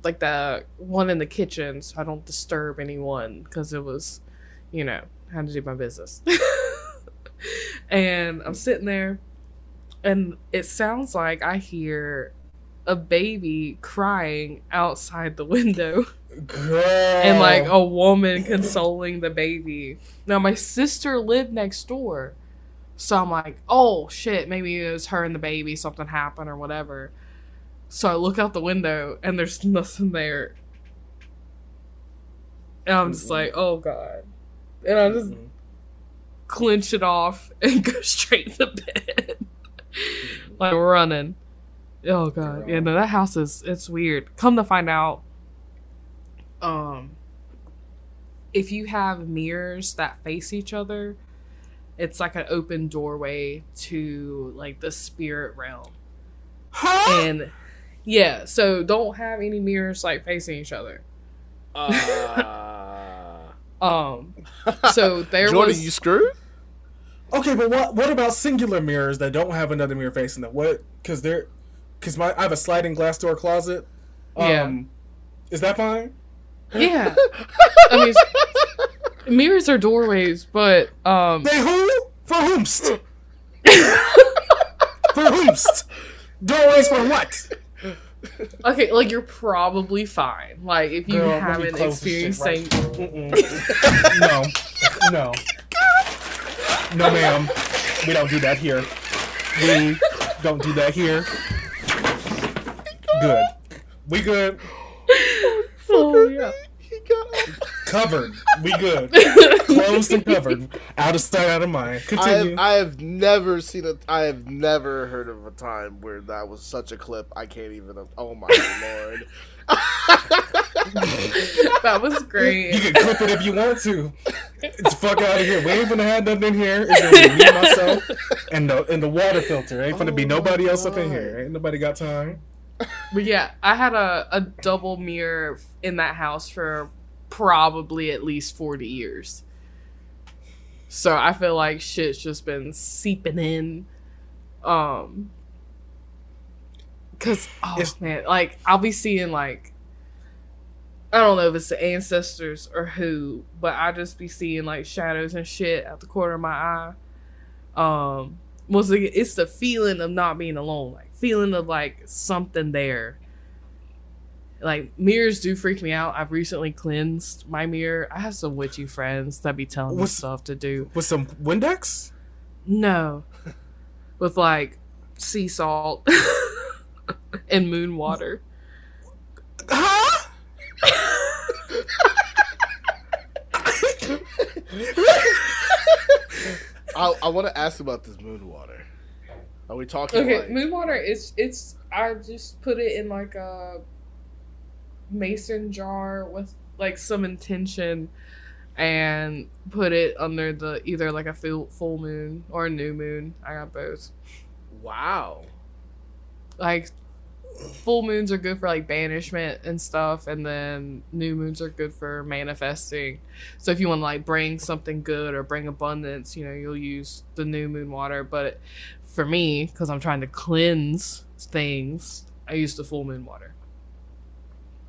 like the one in the kitchen so I don't disturb anyone because it was, you know, I had to do my business. and I'm sitting there, and it sounds like I hear a baby crying outside the window Girl. and like a woman consoling the baby. Now my sister lived next door. So I'm like, oh shit, maybe it was her and the baby, something happened or whatever. So I look out the window and there's nothing there. And I'm just like, oh god. And I'm just Mhm. Clinch it off and go straight to bed. like running. Oh god. Yeah, no, that house is it's weird. Come to find out, um if you have mirrors that face each other, it's like an open doorway to like the spirit realm. Huh? And yeah, so don't have any mirrors like facing each other. Uh, Um so there was Jordan, was you screwed? Okay, but what what about singular mirrors that don't have another mirror facing them? What? Because they're because my I have a sliding glass door closet. Um, Yeah. Is that fine? Yeah. I mean mirrors are doorways, but um They who? For whomst? For whomst? Doorways for what? okay, like you're probably fine. Like if you Girl, haven't close this shit experienced right- saying No. No. No, ma'am. We don't do that here. We don't do that here. Good. We good. Oh yeah. He got. Covered. We good. Closed and covered. Out of sight, out of mind. I have, Continue. I have never seen a. I have never heard of a time where that was such a clip. I can't even. Oh my lord! That was great. You great. can clip it if you want to. It's fuck out of here. We ain't gonna have nothing in here. It's gonna be me and myself and the and the water filter. Ain't gonna be Oh nobody my else up in here. Ain't nobody got time. But yeah, I had a, a double mirror in that house for probably at least 40 years. So I feel like shit's just been seeping in. Um cuz oh It's- man, like I'll be seeing like I don't know if it's the ancestors or who, but I just be seeing like shadows and shit out the corner of my eye. Um again, it's the feeling of not being alone, like feeling of like something there. Like mirrors do freak me out. I've recently cleansed my mirror. I have some witchy friends that be telling me What's- stuff to do. With some Windex? No, with like sea salt and moon water. Huh? I, I want to ask about this moon water. Are we talking Okay, like? moon water. It's it's. I just put it in like a mason jar with like some intention, and put it under the either like a full full moon or a new moon. I got both. Wow. Like full moons are good for like banishment and stuff, and then new moons are good for manifesting. So if you want to like bring something good or bring abundance, you know, you'll use the new moon water. But for me, because I'm trying to cleanse things, I use the full moon water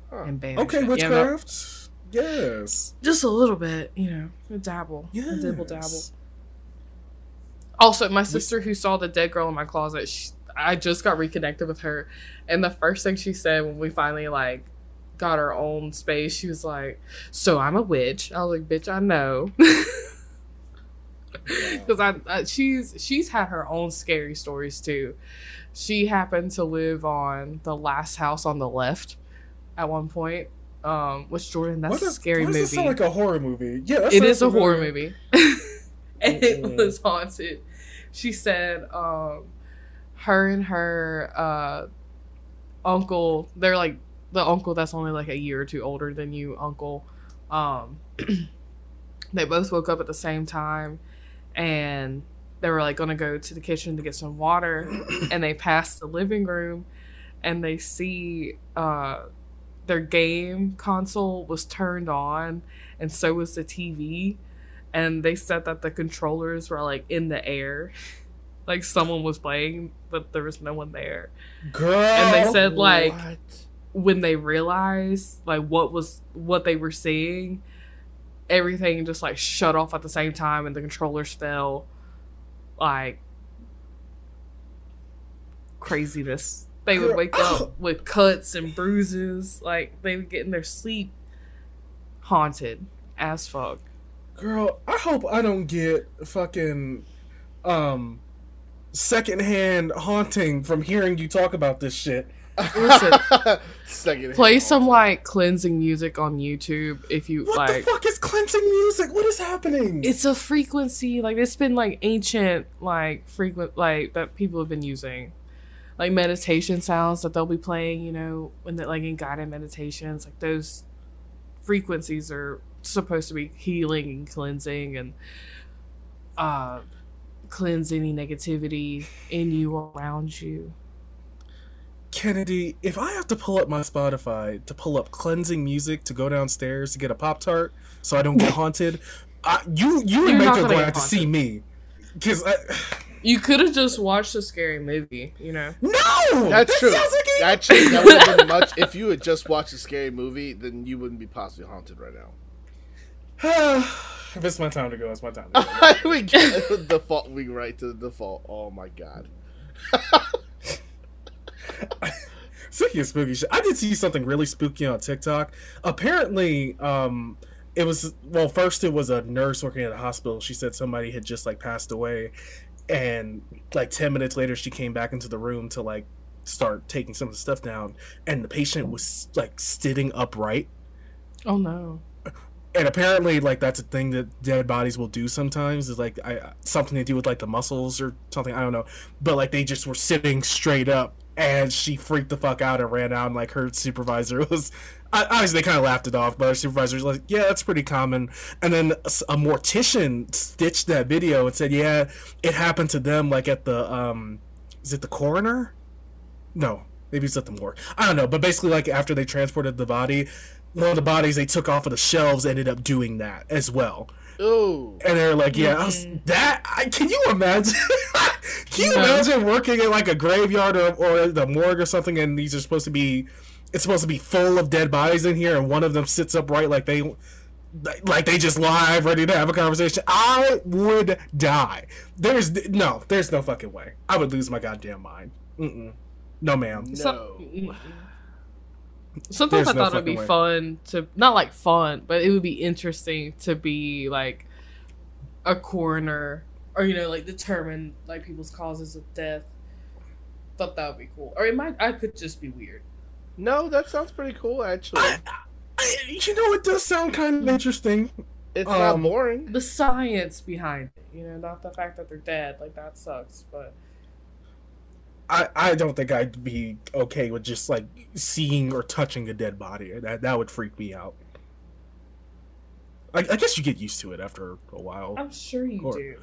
Huh. and banish. Okay, it. Yeah, no, witchcraft. Yes. just a little bit, you know, a dabble, a dibble dabble. Also, my sister who saw the dead girl in my closet, she, I just got reconnected with her, and the first thing she said when we finally like got our own space, she was like, "So I'm a witch." I was like, "Bitch, I know," because I, I she's she's had her own scary stories too. She happened to live on the last house on the left at one point, um, which Jordan, that's a scary movie. sound like a horror movie? Yeah, it a horror movie. and it was haunted. She said, um, her and her uh, uncle, they're like the uncle that's only like a year or two older than you, uncle. Um, they both woke up at the same time and they were like gonna go to the kitchen to get some water and they pass the living room and they see uh their game console was turned on and so was the TV and they said that the controllers were like in the air like someone was playing but there was no one there Girl. And they said, like- What? when they realized like what was what they were seeing everything just like shut off at the same time and the controllers fell like craziness they would wake up with cuts and bruises like they would get in their sleep haunted as fuck Girl, I hope I don't get fucking um secondhand haunting from hearing you talk about this shit. Listen, Second play some like cleansing music on youtube if you What like the fuck is cleansing music? What is happening? it's a frequency like it's been like ancient like frequent like that people have been using like meditation sounds that they'll be playing you know when they're like in guided meditations like those frequencies are supposed to be healing and cleansing and uh cleanse any negativity in you or around you Kennedy, if I have to pull up my Spotify to pull up cleansing music to go downstairs to get a Pop Tart so I don't get haunted, I, you you You're and not Mako gonna going get to see me. Because I. you could have just watched a scary movie you know No! That's that true. Sounds like a- Actually, that would have been much. If you had just watched a scary movie, then you wouldn't be possibly haunted right now. if it's my time to go, it's my time to go. we get the default. We right to the default. Oh my god. Speaking of spooky shit, I did see something really spooky on TikTok. Apparently, um, it was well. First, it was a nurse working at a hospital. She said somebody had just like passed away, and like ten minutes later, she came back into the room to like start taking some of the stuff down, and the patient was like sitting upright. oh no And apparently, like that's a thing that dead bodies will do sometimes. Is like I, something to do with like the muscles or something. I don't know, but like they just were sitting straight up, and she freaked the fuck out and ran out. And like her supervisor was, obviously they kind of laughed it off, but her supervisor was like, "Yeah, that's pretty common." And then a, mortician stitched that video and said, "Yeah, it happened to them like at the um, is it the coroner? No, maybe it's at the morgue. I don't know, but basically like after they transported the body." One of the bodies they took off of the shelves ended up doing that as well. Ooh. And they're like, yeah, I was, mm-hmm. that. I, can you imagine? can you No. imagine working in like a graveyard or, or the morgue or something, and these are supposed to be, it's supposed to be full of dead bodies in here, and one of them sits upright like they, like they just live, ready to have a conversation. I would die. There's no, there's no fucking way. I would lose my goddamn mind. Mm-mm. No, ma'am. No. So- Sometimes There's I no thought it'd be way. fun to not like fun, but it would be interesting to be like a coroner or you know like determine like people's causes of death. Thought that would be cool, or it might. I could just be weird. No, that sounds pretty cool. Actually, I, I, you know, it does sound kind of interesting. it's not um, boring. The science behind it, you know, not the fact that they're dead. Like that sucks, but I, I don't think I'd be okay with just like seeing or touching a dead body. That that would freak me out. I, I guess you get used to it after a while. I'm sure you Or- do.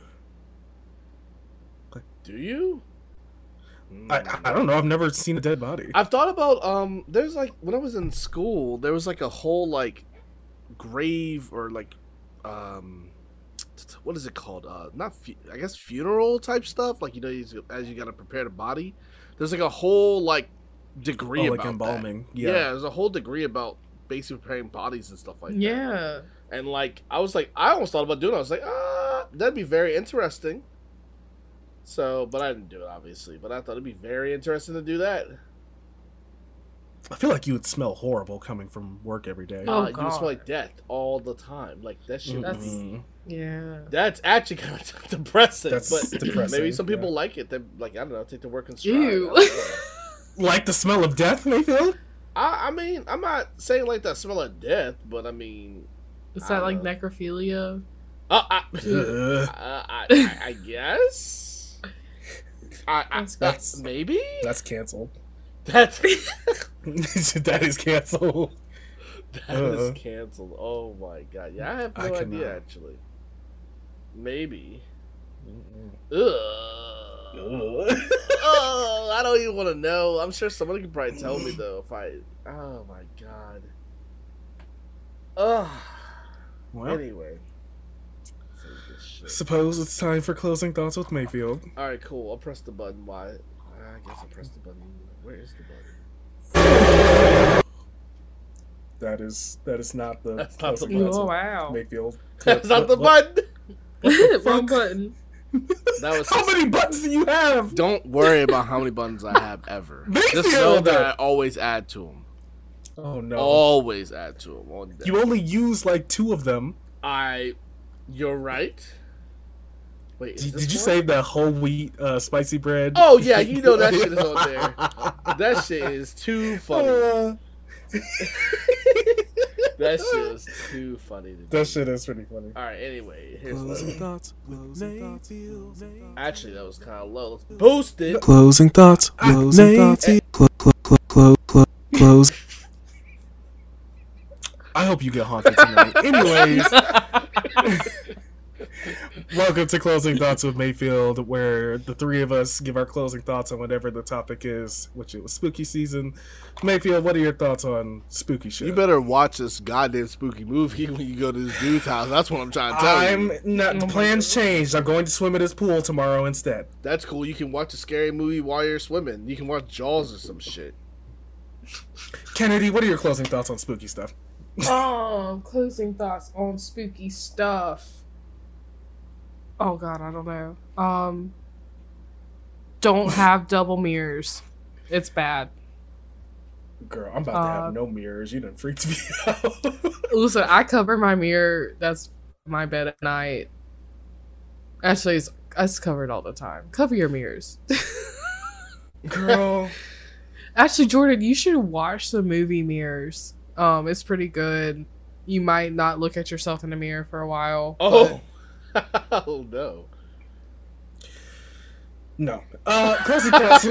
Do you? I, I don't know. I've never seen a dead body. I've thought about um. There's like when I was in school, there was like a whole like grave or like um, what is it called? Uh, not fu- I guess funeral type stuff. Like you know, you- as you gotta prepare the body. There's like a whole like degree Oh, like about that. embalming. Yeah. Yeah. there's a whole degree about basically preparing bodies and stuff like that. Yeah. And like I was like I almost thought about doing it. I was like, ah, that'd be very interesting. So, but I didn't do it obviously. But I thought it'd be very interesting to do that. I feel like you would smell horrible coming from work every day. Oh, uh, you smell like death all the time. Like that shit. That's- Mm-mm. Yeah. That's actually kind of depressing. That's but depressing, maybe some people yeah. like it. They like I don't know, take the work in stride. Ew. I don't know. like the smell of death, Mayfield. I, I mean, I'm not saying like the smell of death, but I mean, Is that don't like know. necrophilia? uh, I, Uh, I, I, I guess. I, I, That's- That's- maybe that's canceled. That's that is canceled. that is Uh. canceled. Oh my god! Yeah, I have no I idea actually. Maybe. Ugh. Ugh. oh, I don't even want to know. I'm sure somebody could probably tell me though if I. Oh my god. Ugh. Well, Anyway. Save this shit. suppose it's time for closing thoughts with Mayfield. All right, cool. I'll press the button. Why? I guess I'll press the button. Where is the button? That is that is not the That's not the button. Oh wow! Mayfield. That's not the button. the Wrong button. That was. How many buttons do you have? Don't worry about how many buttons I have ever. Mayfield. Just know that I always add to them. Oh no! Always add to them. On You only use like two of them. I. You're right. Wait, Did, did you one? save that whole wheat uh, spicy bread? Oh yeah, you know that shit is on there. That shit is too funny. Uh, That shit is too funny. To do. that shit is pretty funny. All right. Anyway, here's Closing thoughts. Closing thoughts. actually that was kind of low. Let's boost it. Closing thoughts. Closing thoughts. Clo- clo- clo- clo- clo- Close. I hope you get haunted tonight. Anyways, welcome to Closing Thoughts with Mayfield, where the three of us give our closing thoughts on whatever the topic is, which it was spooky season. Mayfield, what are your thoughts on spooky shit? You better watch this goddamn spooky movie when you go to this dude's house. That's what I'm trying to tell I'm you. not. The plans changed. I'm going to swim at his pool tomorrow instead. That's cool. You can watch a scary movie while you're swimming. You can watch Jaws or some shit. Kennedy, what are your closing thoughts on spooky stuff? um, closing thoughts on spooky stuff. Oh god, I don't know. Um, don't have double mirrors. It's bad. Girl, I'm about to Uh, have no mirrors. You done freaked me out. Listen, I cover my mirror. That's my bed at night. Actually, it's, it's covered all the time. Cover your mirrors. Girl, Actually, Jordan, you should watch the movie Mirrors. Um, it's pretty good. You might not look at yourself in the mirror for a while. Oh, oh no. no. Uh, closing thoughts.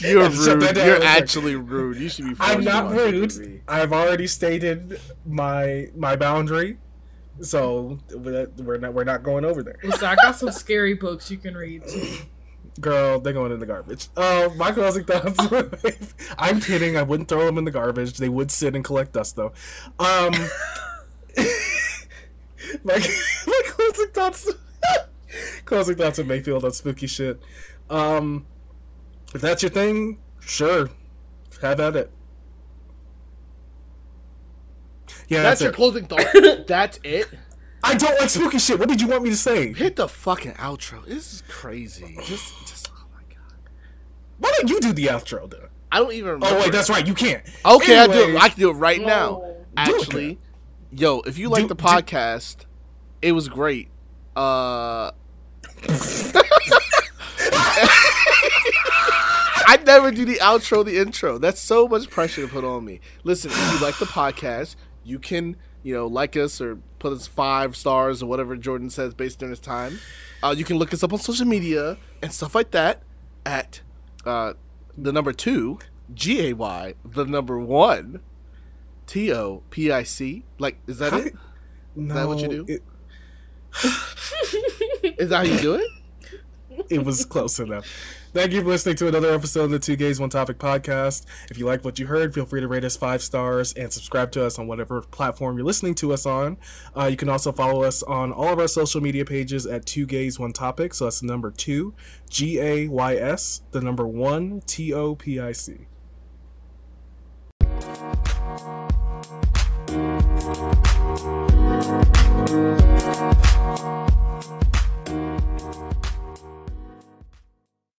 You're Shut rude. that down You're real quick. actually rude. You should be. I'm not rude. movie. I've already stated my my boundary, so we're not we're not going over there. Listen, I got some scary books you can read. Too. Girl, they're going in the garbage. Uh, my closing thoughts. I'm kidding. I wouldn't throw them in the garbage. They would sit and collect dust, though. Um, my, my closing thoughts. closing thoughts of Mayfield on spooky shit. Um, if that's your thing, sure, have at it. Yeah, That's that's, your it. closing thought. That's it. I don't like spooky shit. What did you want me to say? Hit the fucking outro. This is crazy. Just, just. Oh my god. Why don't you do the outro, though? I don't even. Remember. Oh wait, that's right. You can't. Okay, I do. It. I can do it right now. No. Do Actually, yo, if you like Do- the do- podcast, it was great. Uh, I never do the outro, the intro. That's so much pressure to put on me. Listen, if you like the podcast, you can, you know, like us or put us five stars or whatever Jordan says based on his time. Uh, you can look us up on social media and stuff like that at uh, the number two, G A Y, the number one, T O P I C. Like, is that it? No, that what you do? It, Is that how you do it? it was close enough. Thank you for listening to another episode of the Two Gays One Topic podcast. If you like what you heard, feel free to rate us five stars and subscribe to us on whatever platform you're listening to us on. Uh, you can also follow us on all of our social media pages at Two Gays One Topic. So that's the number two, G A Y S, the number one, T O P I C. Thank